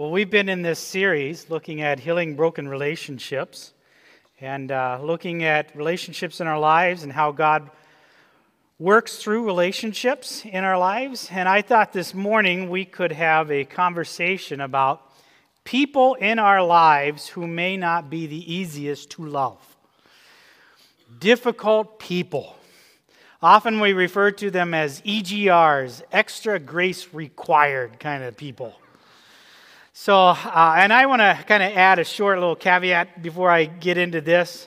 Well, we've been in this series looking at healing broken relationships and uh, looking at relationships in our lives and how God works through relationships in our lives. And I thought this morning we could have a conversation about people in our lives who may not be the easiest to love. Difficult people. Often we refer to them as EGRs, extra grace required kind of people. So, uh, and I want to kind of add a short little caveat before I get into this.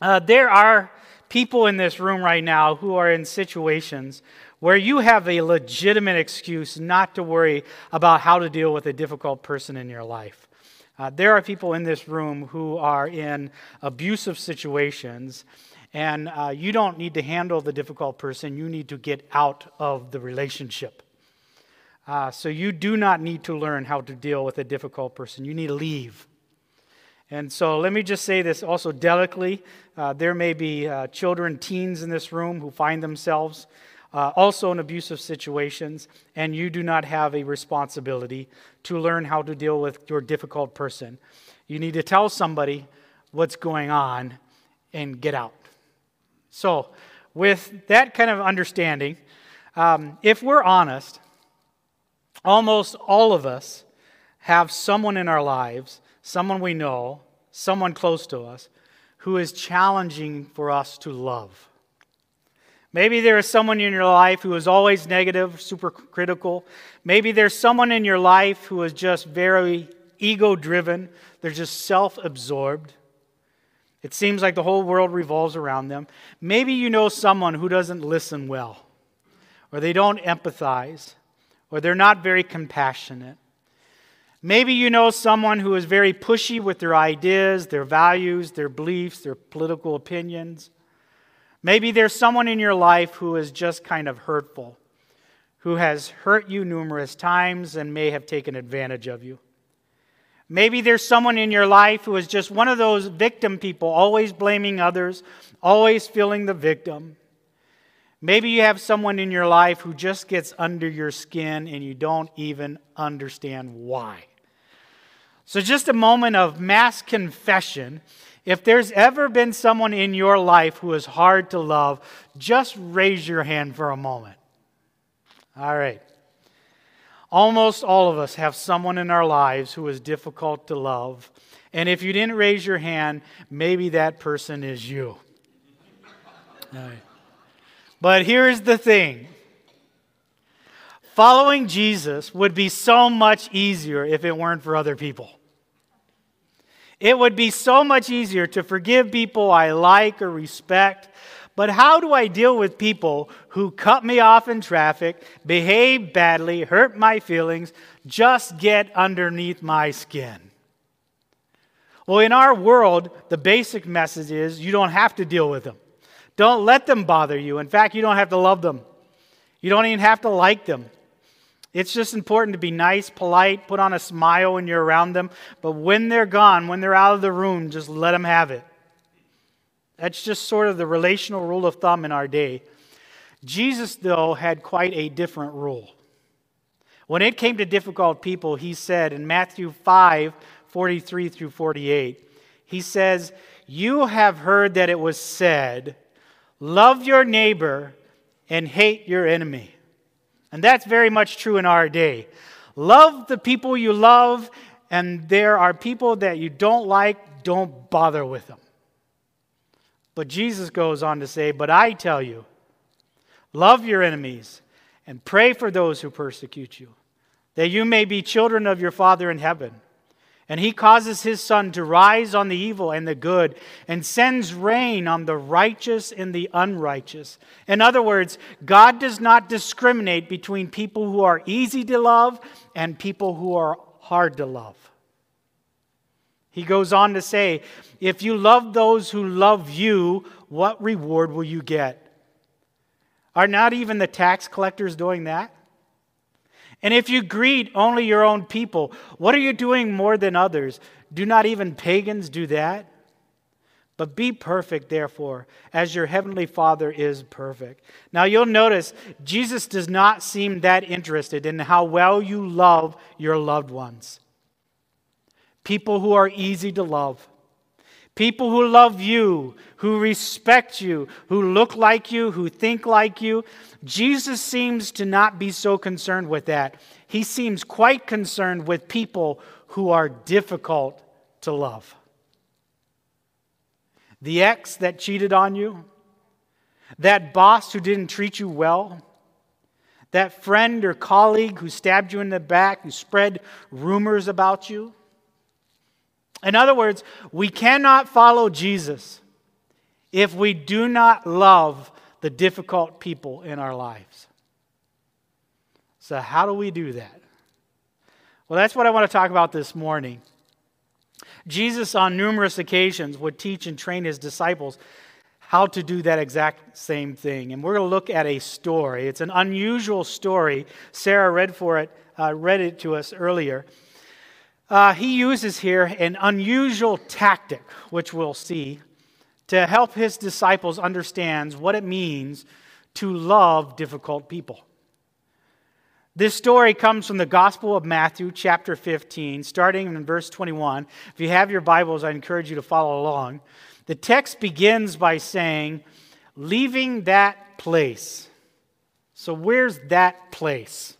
Uh, there are people in this room right now who are in situations where you have a legitimate excuse not to worry about how to deal with a difficult person in your life. Uh, there are people in this room who are in abusive situations, and uh, you don't need to handle the difficult person, you need to get out of the relationship. Uh, so you do not need to learn how to deal with a difficult person. You need to leave. And so let me just say this also delicately. Uh, there may be uh, children, teens in this room who find themselves uh, also in abusive situations, and you do not have a responsibility to learn how to deal with your difficult person. You need to tell somebody what's going on and get out. So, with that kind of understanding, um, if we're honest, Almost all of us have someone in our lives, someone we know, someone close to us, who is challenging for us to love. Maybe there is someone in your life who is always negative, super critical. Maybe there's someone in your life who is just very ego driven, they're just self absorbed. It seems like the whole world revolves around them. Maybe you know someone who doesn't listen well, or they don't empathize or they're not very compassionate. Maybe you know someone who is very pushy with their ideas, their values, their beliefs, their political opinions. Maybe there's someone in your life who is just kind of hurtful, who has hurt you numerous times and may have taken advantage of you. Maybe there's someone in your life who is just one of those victim people, always blaming others, always feeling the victim. Maybe you have someone in your life who just gets under your skin and you don't even understand why. So, just a moment of mass confession. If there's ever been someone in your life who is hard to love, just raise your hand for a moment. All right. Almost all of us have someone in our lives who is difficult to love. And if you didn't raise your hand, maybe that person is you. All right. But here's the thing following Jesus would be so much easier if it weren't for other people. It would be so much easier to forgive people I like or respect. But how do I deal with people who cut me off in traffic, behave badly, hurt my feelings, just get underneath my skin? Well, in our world, the basic message is you don't have to deal with them. Don't let them bother you. In fact, you don't have to love them, you don't even have to like them. It's just important to be nice, polite, put on a smile when you're around them. But when they're gone, when they're out of the room, just let them have it. That's just sort of the relational rule of thumb in our day. Jesus, though, had quite a different rule. When it came to difficult people, he said in Matthew 5 43 through 48, he says, You have heard that it was said, Love your neighbor and hate your enemy. And that's very much true in our day. Love the people you love, and there are people that you don't like, don't bother with them. But Jesus goes on to say, But I tell you, love your enemies and pray for those who persecute you, that you may be children of your Father in heaven. And he causes his sun to rise on the evil and the good, and sends rain on the righteous and the unrighteous. In other words, God does not discriminate between people who are easy to love and people who are hard to love. He goes on to say, If you love those who love you, what reward will you get? Are not even the tax collectors doing that? And if you greet only your own people, what are you doing more than others? Do not even pagans do that? But be perfect, therefore, as your heavenly Father is perfect. Now, you'll notice Jesus does not seem that interested in how well you love your loved ones. People who are easy to love, people who love you, who respect you, who look like you, who think like you. Jesus seems to not be so concerned with that. He seems quite concerned with people who are difficult to love the ex that cheated on you, that boss who didn't treat you well, that friend or colleague who stabbed you in the back, who spread rumors about you. In other words, we cannot follow Jesus if we do not love the difficult people in our lives. So, how do we do that? Well, that's what I want to talk about this morning. Jesus, on numerous occasions, would teach and train his disciples how to do that exact same thing. And we're going to look at a story. It's an unusual story. Sarah read for it, uh, read it to us earlier. Uh, he uses here an unusual tactic, which we'll see, to help his disciples understand what it means to love difficult people. This story comes from the Gospel of Matthew, chapter 15, starting in verse 21. If you have your Bibles, I encourage you to follow along. The text begins by saying, leaving that place. So, where's that place?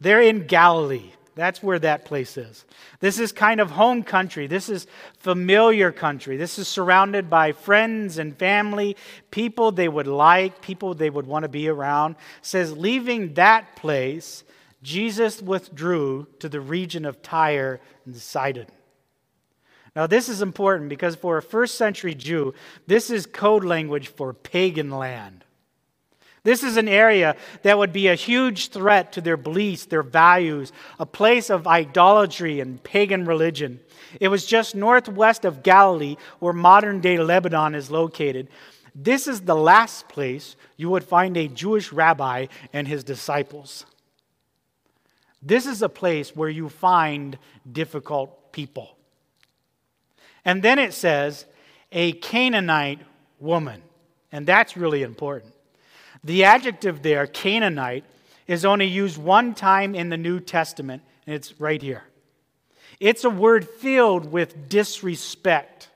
They're in Galilee. That's where that place is. This is kind of home country. This is familiar country. This is surrounded by friends and family, people they would like, people they would want to be around. It says, leaving that place, Jesus withdrew to the region of Tyre and Sidon. Now, this is important because for a first century Jew, this is code language for pagan land. This is an area that would be a huge threat to their beliefs, their values, a place of idolatry and pagan religion. It was just northwest of Galilee, where modern day Lebanon is located. This is the last place you would find a Jewish rabbi and his disciples. This is a place where you find difficult people. And then it says, a Canaanite woman. And that's really important. The adjective there, Canaanite, is only used one time in the New Testament, and it's right here. It's a word filled with disrespect,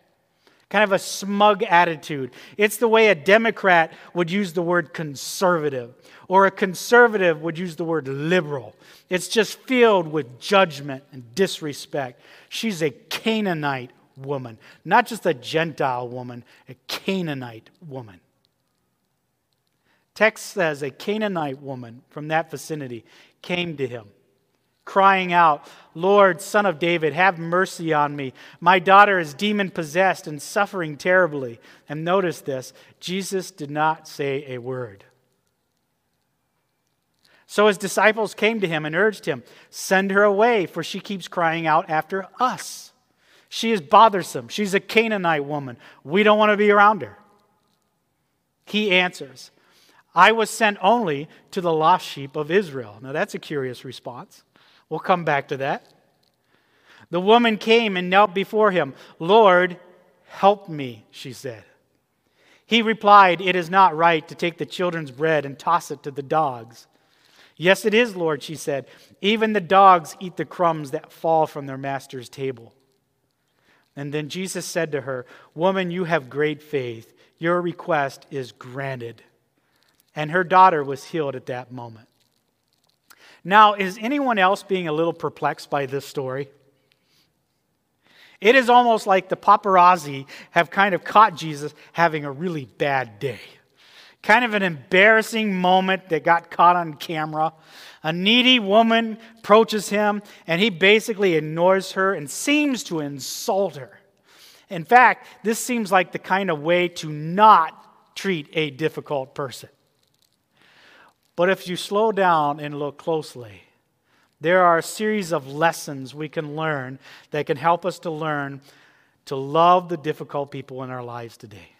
kind of a smug attitude. It's the way a Democrat would use the word conservative, or a conservative would use the word liberal. It's just filled with judgment and disrespect. She's a Canaanite woman, not just a Gentile woman, a Canaanite woman. Text says a Canaanite woman from that vicinity came to him, crying out, Lord, son of David, have mercy on me. My daughter is demon possessed and suffering terribly. And notice this Jesus did not say a word. So his disciples came to him and urged him, Send her away, for she keeps crying out after us. She is bothersome. She's a Canaanite woman. We don't want to be around her. He answers, I was sent only to the lost sheep of Israel. Now, that's a curious response. We'll come back to that. The woman came and knelt before him. Lord, help me, she said. He replied, It is not right to take the children's bread and toss it to the dogs. Yes, it is, Lord, she said. Even the dogs eat the crumbs that fall from their master's table. And then Jesus said to her, Woman, you have great faith. Your request is granted and her daughter was healed at that moment. Now, is anyone else being a little perplexed by this story? It is almost like the paparazzi have kind of caught Jesus having a really bad day. Kind of an embarrassing moment that got caught on camera. A needy woman approaches him, and he basically ignores her and seems to insult her. In fact, this seems like the kind of way to not treat a difficult person. But if you slow down and look closely, there are a series of lessons we can learn that can help us to learn to love the difficult people in our lives today.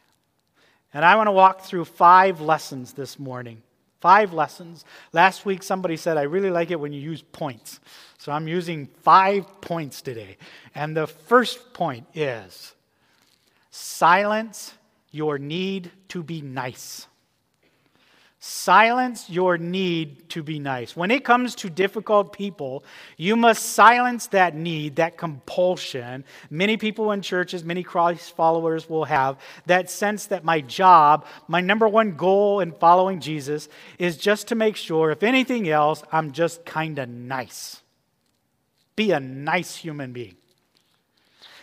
And I want to walk through five lessons this morning. Five lessons. Last week, somebody said, I really like it when you use points. So I'm using five points today. And the first point is Silence your need to be nice. Silence your need to be nice. When it comes to difficult people, you must silence that need, that compulsion. Many people in churches, many Christ followers will have that sense that my job, my number one goal in following Jesus is just to make sure, if anything else, I'm just kind of nice. Be a nice human being.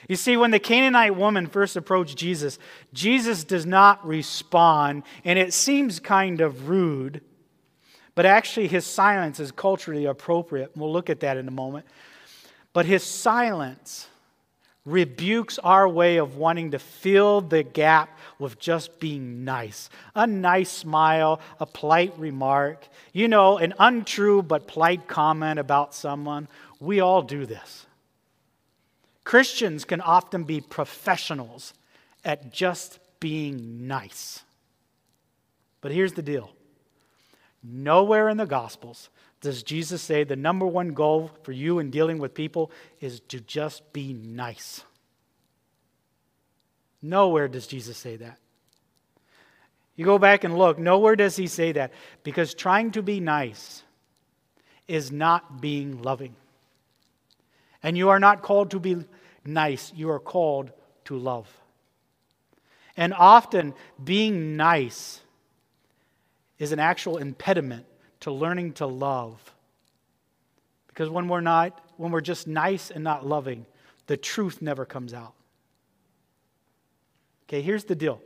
You see, when the Canaanite woman first approached Jesus, Jesus does not respond, and it seems kind of rude, but actually his silence is culturally appropriate. We'll look at that in a moment. But his silence rebukes our way of wanting to fill the gap with just being nice. A nice smile, a polite remark, you know, an untrue but polite comment about someone. We all do this. Christians can often be professionals at just being nice. But here's the deal nowhere in the Gospels does Jesus say the number one goal for you in dealing with people is to just be nice. Nowhere does Jesus say that. You go back and look, nowhere does he say that because trying to be nice is not being loving. And you are not called to be nice, you are called to love. And often, being nice is an actual impediment to learning to love. Because when we're not, when we're just nice and not loving, the truth never comes out. Okay, here's the deal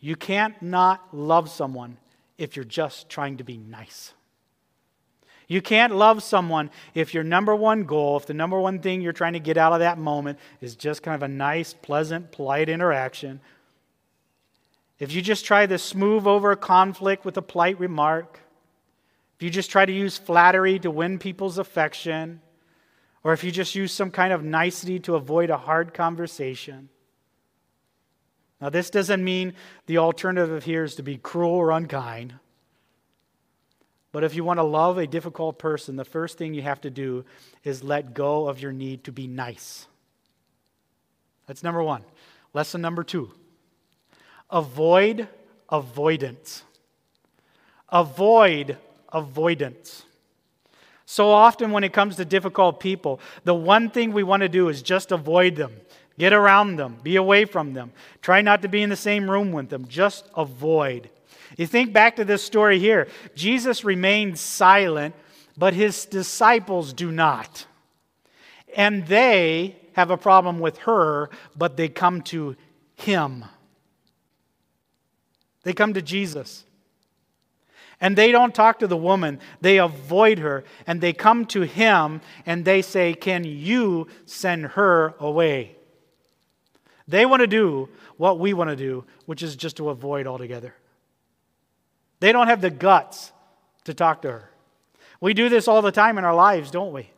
you can't not love someone if you're just trying to be nice. You can't love someone if your number one goal, if the number one thing you're trying to get out of that moment is just kind of a nice, pleasant, polite interaction. If you just try to smooth over a conflict with a polite remark, if you just try to use flattery to win people's affection, or if you just use some kind of nicety to avoid a hard conversation. Now, this doesn't mean the alternative here is to be cruel or unkind. But if you want to love a difficult person, the first thing you have to do is let go of your need to be nice. That's number one. Lesson number two avoid avoidance. Avoid avoidance. So often, when it comes to difficult people, the one thing we want to do is just avoid them, get around them, be away from them, try not to be in the same room with them, just avoid. You think back to this story here. Jesus remained silent, but his disciples do not. And they have a problem with her, but they come to him. They come to Jesus. And they don't talk to the woman, they avoid her, and they come to him and they say, Can you send her away? They want to do what we want to do, which is just to avoid altogether. They don't have the guts to talk to her. We do this all the time in our lives, don't we?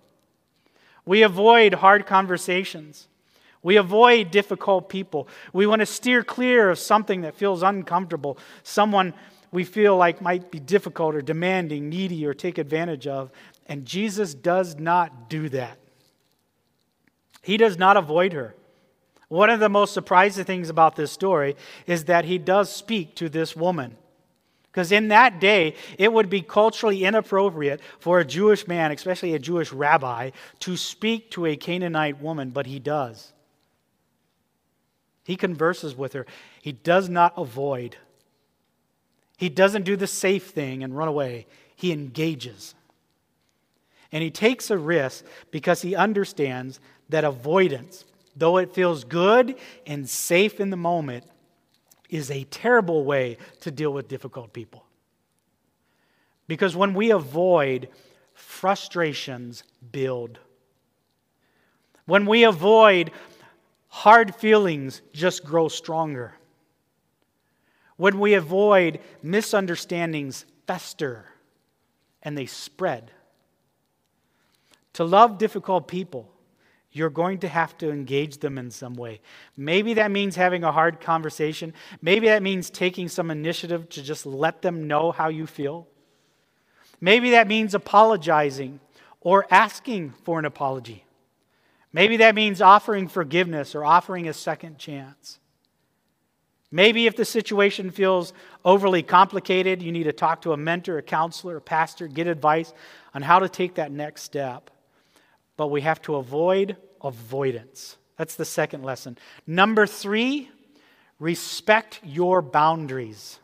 We avoid hard conversations. We avoid difficult people. We want to steer clear of something that feels uncomfortable, someone we feel like might be difficult or demanding, needy, or take advantage of. And Jesus does not do that. He does not avoid her. One of the most surprising things about this story is that he does speak to this woman. Because in that day, it would be culturally inappropriate for a Jewish man, especially a Jewish rabbi, to speak to a Canaanite woman, but he does. He converses with her. He does not avoid. He doesn't do the safe thing and run away. He engages. And he takes a risk because he understands that avoidance, though it feels good and safe in the moment, is a terrible way to deal with difficult people. Because when we avoid, frustrations build. When we avoid, hard feelings just grow stronger. When we avoid, misunderstandings fester and they spread. To love difficult people you're going to have to engage them in some way. Maybe that means having a hard conversation. Maybe that means taking some initiative to just let them know how you feel. Maybe that means apologizing or asking for an apology. Maybe that means offering forgiveness or offering a second chance. Maybe if the situation feels overly complicated, you need to talk to a mentor, a counselor, a pastor, get advice on how to take that next step. But we have to avoid avoidance. That's the second lesson. Number three, respect your boundaries.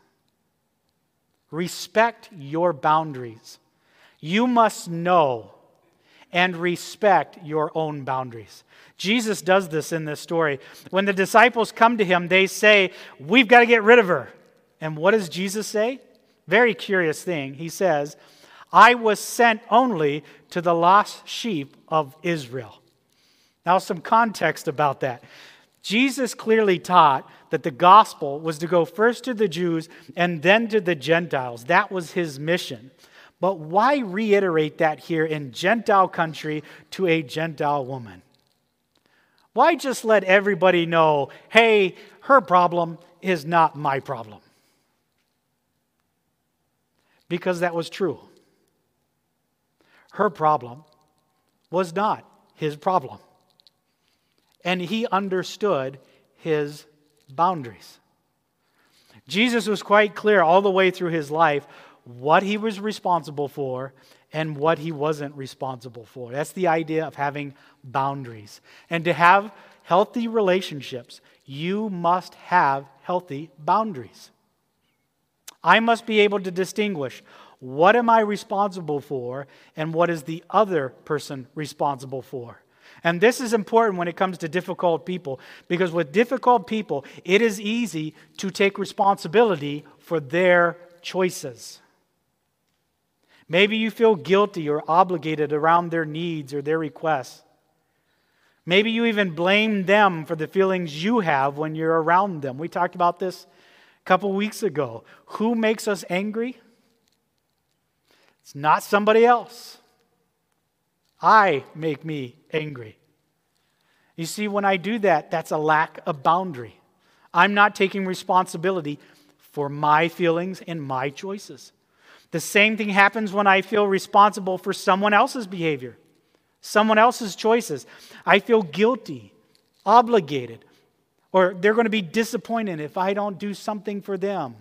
Respect your boundaries. You must know and respect your own boundaries. Jesus does this in this story. When the disciples come to him, they say, We've got to get rid of her. And what does Jesus say? Very curious thing. He says, I was sent only to the lost sheep of Israel. Now, some context about that. Jesus clearly taught that the gospel was to go first to the Jews and then to the Gentiles. That was his mission. But why reiterate that here in Gentile country to a Gentile woman? Why just let everybody know, hey, her problem is not my problem? Because that was true. Her problem was not his problem. And he understood his boundaries. Jesus was quite clear all the way through his life what he was responsible for and what he wasn't responsible for. That's the idea of having boundaries. And to have healthy relationships, you must have healthy boundaries. I must be able to distinguish what am I responsible for and what is the other person responsible for. And this is important when it comes to difficult people because with difficult people, it is easy to take responsibility for their choices. Maybe you feel guilty or obligated around their needs or their requests. Maybe you even blame them for the feelings you have when you're around them. We talked about this a couple weeks ago. Who makes us angry? It's not somebody else. I make me angry. You see, when I do that, that's a lack of boundary. I'm not taking responsibility for my feelings and my choices. The same thing happens when I feel responsible for someone else's behavior, someone else's choices. I feel guilty, obligated, or they're going to be disappointed if I don't do something for them.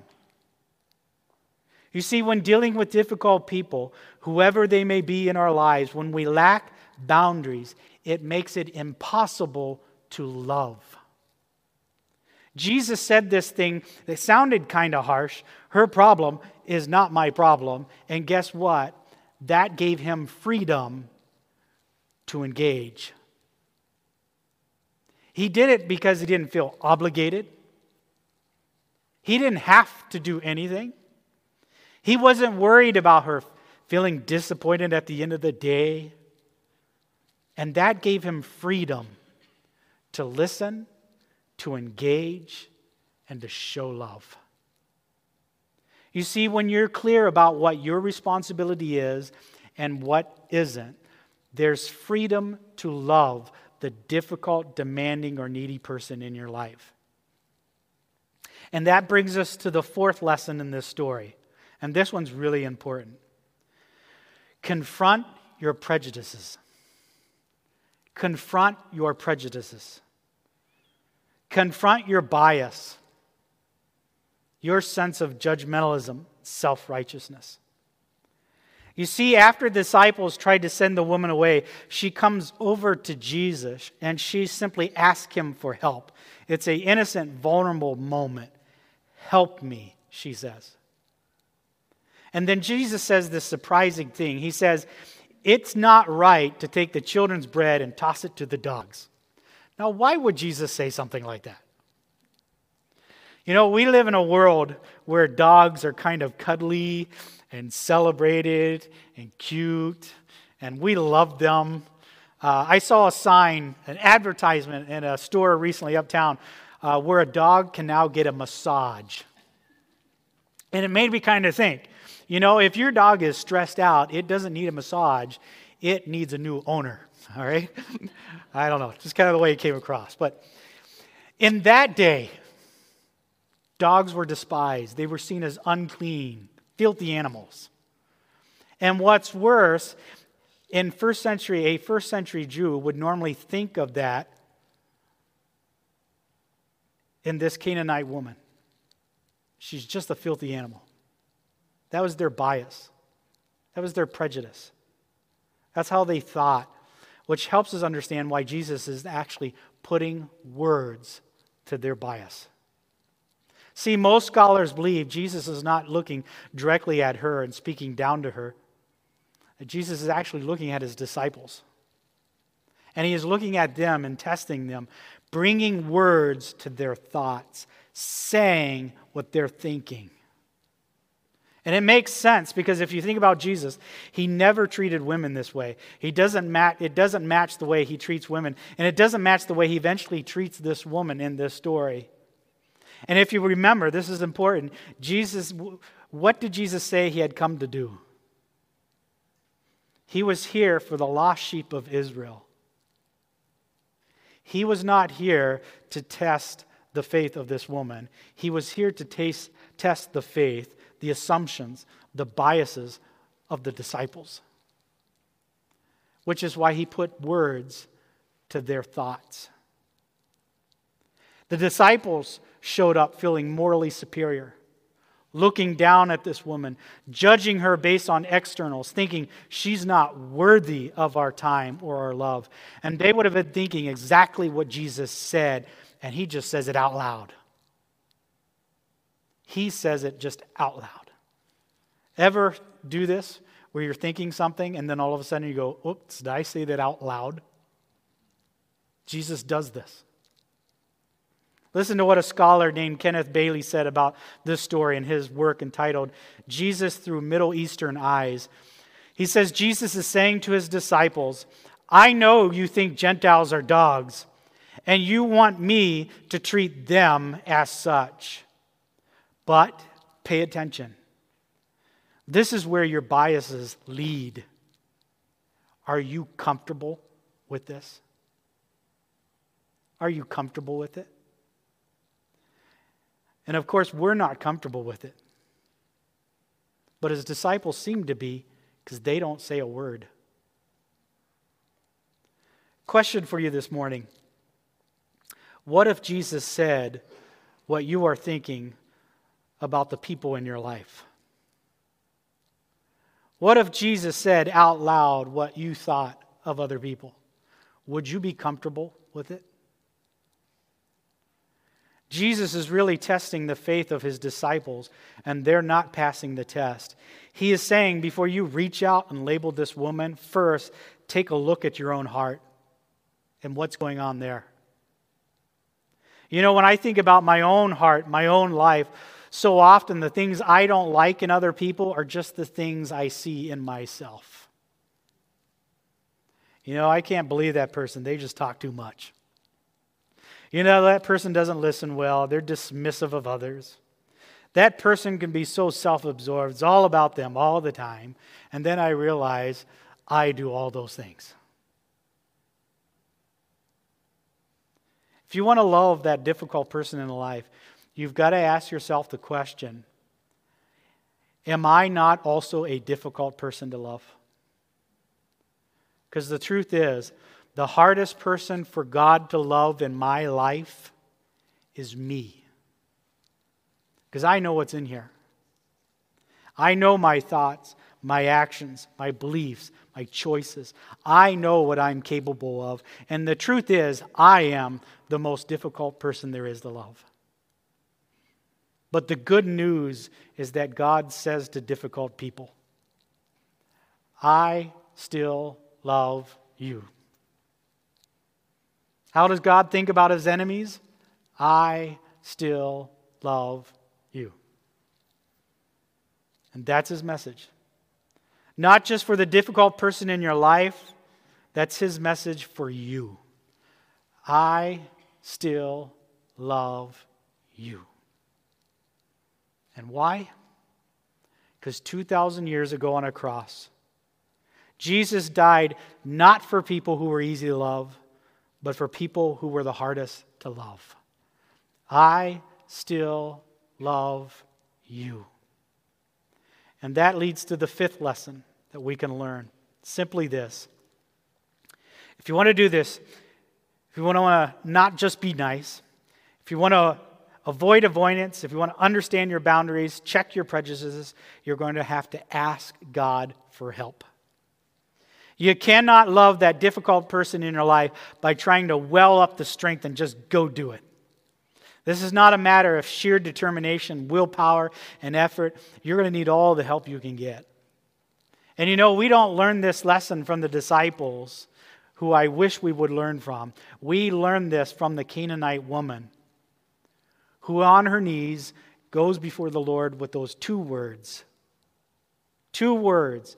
You see, when dealing with difficult people, whoever they may be in our lives, when we lack boundaries, it makes it impossible to love. Jesus said this thing that sounded kind of harsh. Her problem is not my problem. And guess what? That gave him freedom to engage. He did it because he didn't feel obligated. He didn't have to do anything. He wasn't worried about her feeling disappointed at the end of the day. And that gave him freedom to listen to engage, and to show love. You see, when you're clear about what your responsibility is and what isn't, there's freedom to love the difficult, demanding, or needy person in your life. And that brings us to the fourth lesson in this story. And this one's really important. Confront your prejudices. Confront your prejudices. Confront your bias, your sense of judgmentalism, self righteousness. You see, after disciples tried to send the woman away, she comes over to Jesus and she simply asks him for help. It's an innocent, vulnerable moment. Help me, she says. And then Jesus says this surprising thing. He says, It's not right to take the children's bread and toss it to the dogs. Now, why would Jesus say something like that? You know, we live in a world where dogs are kind of cuddly and celebrated and cute, and we love them. Uh, I saw a sign, an advertisement in a store recently uptown uh, where a dog can now get a massage. And it made me kind of think you know, if your dog is stressed out, it doesn't need a massage, it needs a new owner. All right? I don't know. Just kind of the way it came across. But in that day, dogs were despised. They were seen as unclean, filthy animals. And what's worse, in first century, a first century Jew would normally think of that in this Canaanite woman. She's just a filthy animal. That was their bias. That was their prejudice. That's how they thought, which helps us understand why Jesus is actually putting words to their bias. See, most scholars believe Jesus is not looking directly at her and speaking down to her. Jesus is actually looking at his disciples. And he is looking at them and testing them, bringing words to their thoughts, saying what they're thinking. And it makes sense because if you think about Jesus, he never treated women this way. He doesn't match, it doesn't match the way he treats women, and it doesn't match the way he eventually treats this woman in this story. And if you remember, this is important. Jesus, what did Jesus say he had come to do? He was here for the lost sheep of Israel. He was not here to test the faith of this woman. He was here to taste, test the faith, the assumptions, the biases of the disciples. Which is why he put words to their thoughts. The disciples showed up feeling morally superior looking down at this woman, judging her based on externals, thinking she's not worthy of our time or our love. And they would have been thinking exactly what Jesus said, and he just says it out loud. He says it just out loud. Ever do this where you're thinking something and then all of a sudden you go, oops, did I say that out loud? Jesus does this. Listen to what a scholar named Kenneth Bailey said about this story in his work entitled Jesus Through Middle Eastern Eyes. He says, Jesus is saying to his disciples, I know you think Gentiles are dogs, and you want me to treat them as such. But pay attention. This is where your biases lead. Are you comfortable with this? Are you comfortable with it? And of course, we're not comfortable with it. But his disciples seem to be because they don't say a word. Question for you this morning What if Jesus said what you are thinking about the people in your life? What if Jesus said out loud what you thought of other people? Would you be comfortable with it? Jesus is really testing the faith of his disciples, and they're not passing the test. He is saying, before you reach out and label this woman, first take a look at your own heart and what's going on there. You know, when I think about my own heart, my own life, so often the things I don't like in other people are just the things I see in myself. You know, I can't believe that person. They just talk too much. You know, that person doesn't listen well, they're dismissive of others. That person can be so self absorbed, it's all about them all the time. And then I realize I do all those things. If you want to love that difficult person in life, you've got to ask yourself the question Am I not also a difficult person to love? Because the truth is, the hardest person for God to love in my life is me. Because I know what's in here. I know my thoughts, my actions, my beliefs, my choices. I know what I'm capable of. And the truth is, I am the most difficult person there is to love. But the good news is that God says to difficult people, I still love you. How does God think about his enemies? I still love you. And that's his message. Not just for the difficult person in your life, that's his message for you. I still love you. And why? Because 2,000 years ago on a cross, Jesus died not for people who were easy to love, but for people who were the hardest to love. I still love you. And that leads to the fifth lesson that we can learn. Simply this. If you want to do this, if you want to not just be nice, if you want to avoid avoidance, if you want to understand your boundaries, check your prejudices, you're going to have to ask God for help. You cannot love that difficult person in your life by trying to well up the strength and just go do it. This is not a matter of sheer determination, willpower, and effort. You're going to need all the help you can get. And you know, we don't learn this lesson from the disciples, who I wish we would learn from. We learn this from the Canaanite woman, who on her knees goes before the Lord with those two words. Two words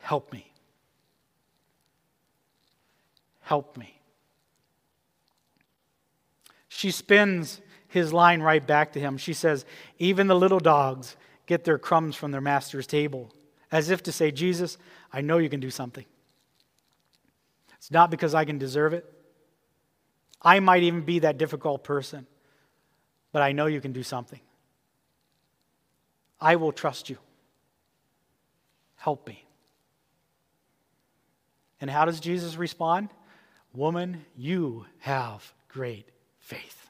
Help me. Help me. She spins his line right back to him. She says, Even the little dogs get their crumbs from their master's table, as if to say, Jesus, I know you can do something. It's not because I can deserve it. I might even be that difficult person, but I know you can do something. I will trust you. Help me. And how does Jesus respond? Woman, you have great faith.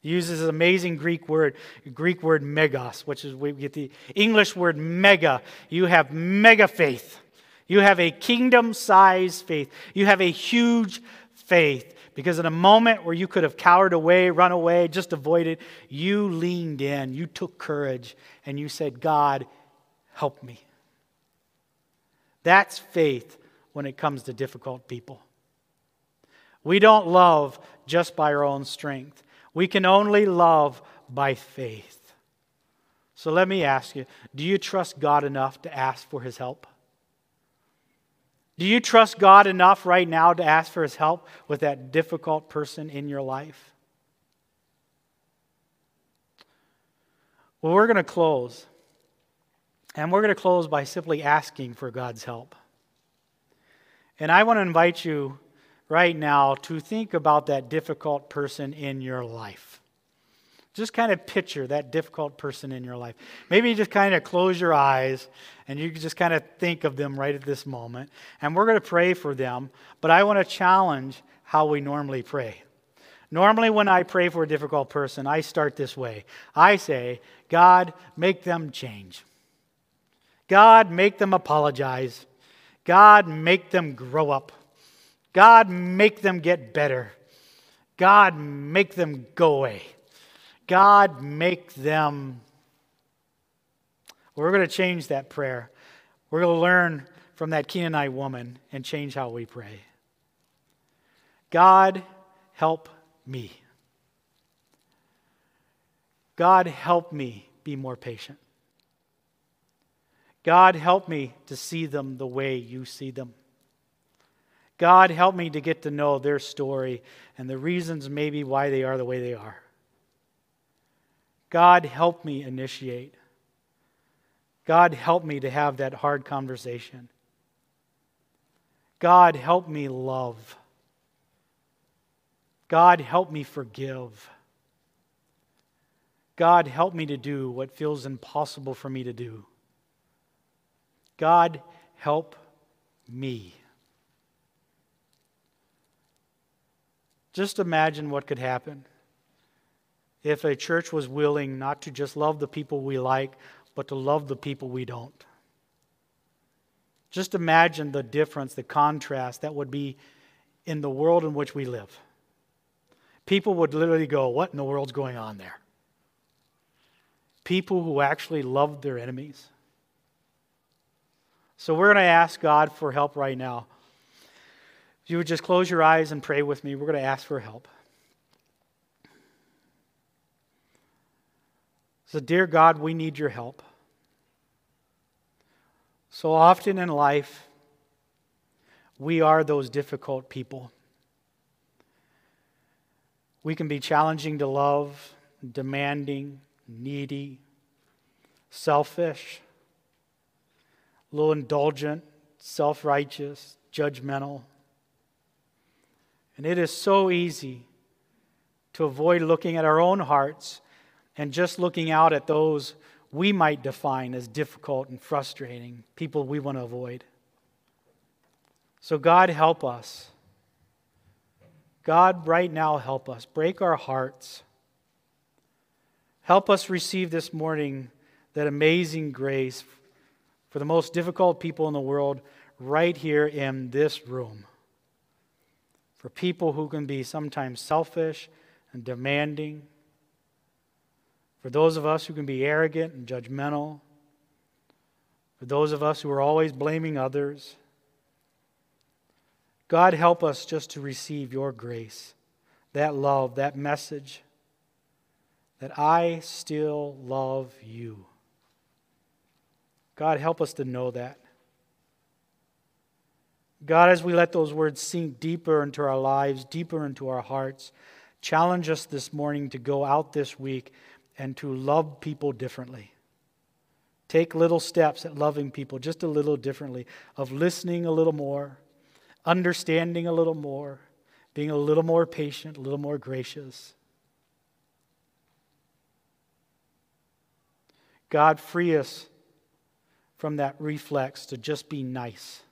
He uses an amazing Greek word, Greek word megos, which is we get the English word mega. You have mega faith. You have a kingdom size faith. You have a huge faith. Because in a moment where you could have cowered away, run away, just avoided, you leaned in, you took courage, and you said, God, help me. That's faith when it comes to difficult people. We don't love just by our own strength. We can only love by faith. So let me ask you do you trust God enough to ask for his help? Do you trust God enough right now to ask for his help with that difficult person in your life? Well, we're going to close. And we're going to close by simply asking for God's help. And I want to invite you right now to think about that difficult person in your life. Just kind of picture that difficult person in your life. Maybe you just kind of close your eyes and you can just kind of think of them right at this moment. And we're going to pray for them, but I want to challenge how we normally pray. Normally, when I pray for a difficult person, I start this way I say, God, make them change. God, make them apologize. God, make them grow up. God, make them get better. God, make them go away. God, make them. We're going to change that prayer. We're going to learn from that Canaanite woman and change how we pray. God, help me. God, help me be more patient. God, help me to see them the way you see them. God, help me to get to know their story and the reasons maybe why they are the way they are. God, help me initiate. God, help me to have that hard conversation. God, help me love. God, help me forgive. God, help me to do what feels impossible for me to do. God, help me. Just imagine what could happen if a church was willing not to just love the people we like, but to love the people we don't. Just imagine the difference, the contrast that would be in the world in which we live. People would literally go, What in the world's going on there? People who actually loved their enemies so we're going to ask God for help right now. If you would just close your eyes and pray with me, we're going to ask for help. So, dear God, we need your help. So often in life, we are those difficult people. We can be challenging to love, demanding, needy, selfish a little indulgent, self righteous, judgmental. And it is so easy to avoid looking at our own hearts and just looking out at those we might define as difficult and frustrating, people we want to avoid. So, God, help us. God, right now, help us. Break our hearts. Help us receive this morning that amazing grace for the most difficult people in the world right here in this room. For people who can be sometimes selfish and demanding. For those of us who can be arrogant and judgmental. For those of us who are always blaming others. God, help us just to receive your grace, that love, that message that I still love you. God, help us to know that. God, as we let those words sink deeper into our lives, deeper into our hearts, challenge us this morning to go out this week and to love people differently. Take little steps at loving people just a little differently, of listening a little more, understanding a little more, being a little more patient, a little more gracious. God, free us from that reflex to just be nice.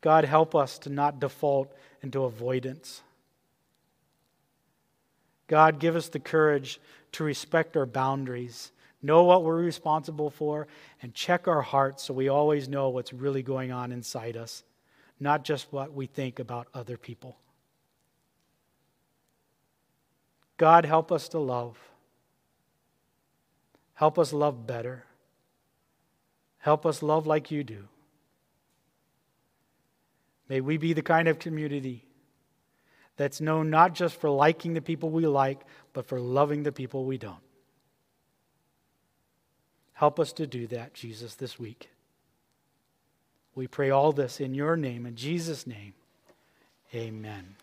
God, help us to not default into avoidance. God, give us the courage to respect our boundaries, know what we're responsible for, and check our hearts so we always know what's really going on inside us, not just what we think about other people. God, help us to love. Help us love better. Help us love like you do. May we be the kind of community that's known not just for liking the people we like, but for loving the people we don't. Help us to do that, Jesus, this week. We pray all this in your name, in Jesus' name. Amen.